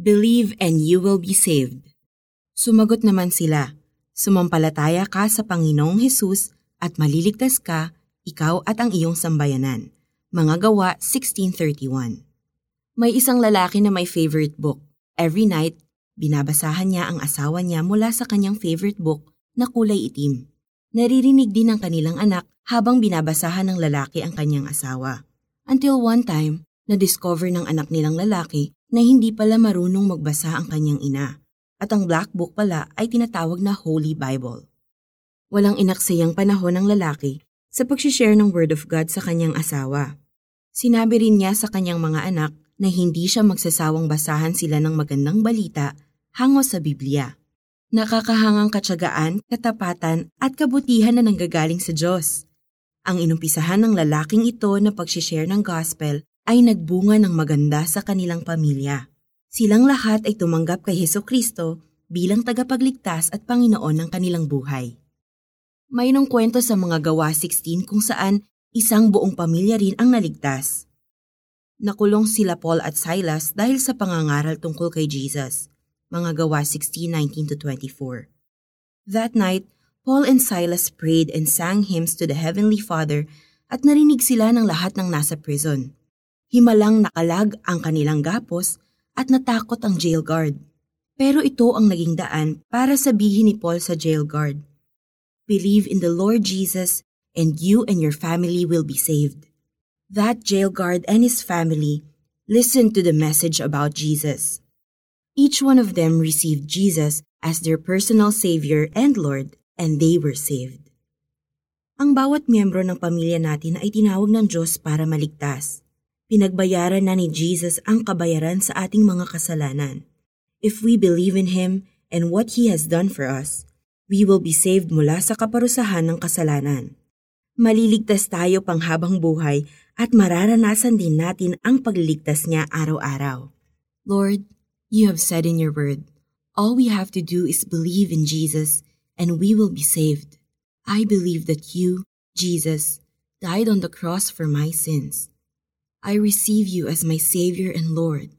Believe and you will be saved. Sumagot naman sila, Sumampalataya ka sa Panginoong Hesus at maliligtas ka, ikaw at ang iyong sambayanan. Mga gawa 1631 May isang lalaki na may favorite book. Every night, binabasahan niya ang asawa niya mula sa kanyang favorite book na kulay itim. Naririnig din ng kanilang anak habang binabasahan ng lalaki ang kanyang asawa. Until one time, na-discover ng anak nilang lalaki na hindi pala marunong magbasa ang kanyang ina at ang black book pala ay tinatawag na Holy Bible. Walang inaksayang panahon ng lalaki sa pag-share ng Word of God sa kanyang asawa. Sinabi rin niya sa kanyang mga anak na hindi siya magsasawang basahan sila ng magandang balita hango sa Biblia. Nakakahangang katsagaan, katapatan at kabutihan na nanggagaling sa Diyos. Ang inumpisahan ng lalaking ito na pag-share ng gospel ay nagbunga ng maganda sa kanilang pamilya. Silang lahat ay tumanggap kay Heso Kristo bilang tagapagligtas at Panginoon ng kanilang buhay. Mayroong kwento sa mga gawa 16 kung saan isang buong pamilya rin ang naligtas. Nakulong sila Paul at Silas dahil sa pangangaral tungkol kay Jesus. Mga gawa 16:19-24. That night, Paul and Silas prayed and sang hymns to the Heavenly Father at narinig sila ng lahat ng nasa prison. Himalang nakalag ang kanilang gapos at natakot ang jail guard. Pero ito ang naging daan para sabihin ni Paul sa jail guard, Believe in the Lord Jesus and you and your family will be saved. That jail guard and his family listened to the message about Jesus. Each one of them received Jesus as their personal Savior and Lord, and they were saved. Ang bawat miyembro ng pamilya natin ay tinawag ng Diyos para maligtas. Pinagbayaran na ni Jesus ang kabayaran sa ating mga kasalanan. If we believe in Him and what He has done for us, we will be saved mula sa kaparusahan ng kasalanan. Maliligtas tayo panghabang buhay at mararanasan din natin ang pagliligtas niya araw-araw. Lord, you have said in your word, all we have to do is believe in Jesus and we will be saved. I believe that you, Jesus, died on the cross for my sins. I receive you as my Savior and Lord.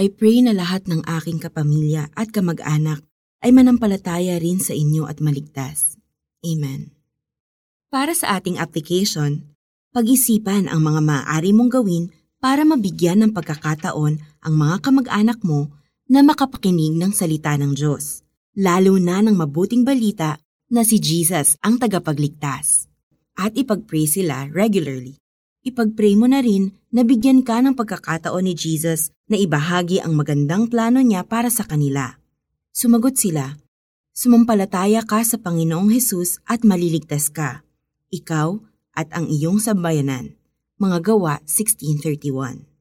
I pray na lahat ng aking kapamilya at kamag-anak ay manampalataya rin sa inyo at maligtas. Amen. Para sa ating application, pag-isipan ang mga maaari mong gawin para mabigyan ng pagkakataon ang mga kamag-anak mo na makapakinig ng salita ng Diyos, lalo na ng mabuting balita na si Jesus ang tagapagligtas. At ipag-pray sila regularly ipag-pray mo na rin na bigyan ka ng pagkakataon ni Jesus na ibahagi ang magandang plano niya para sa kanila. Sumagot sila, Sumampalataya ka sa Panginoong Hesus at maliligtas ka, ikaw at ang iyong sambayanan. Mga gawa 1631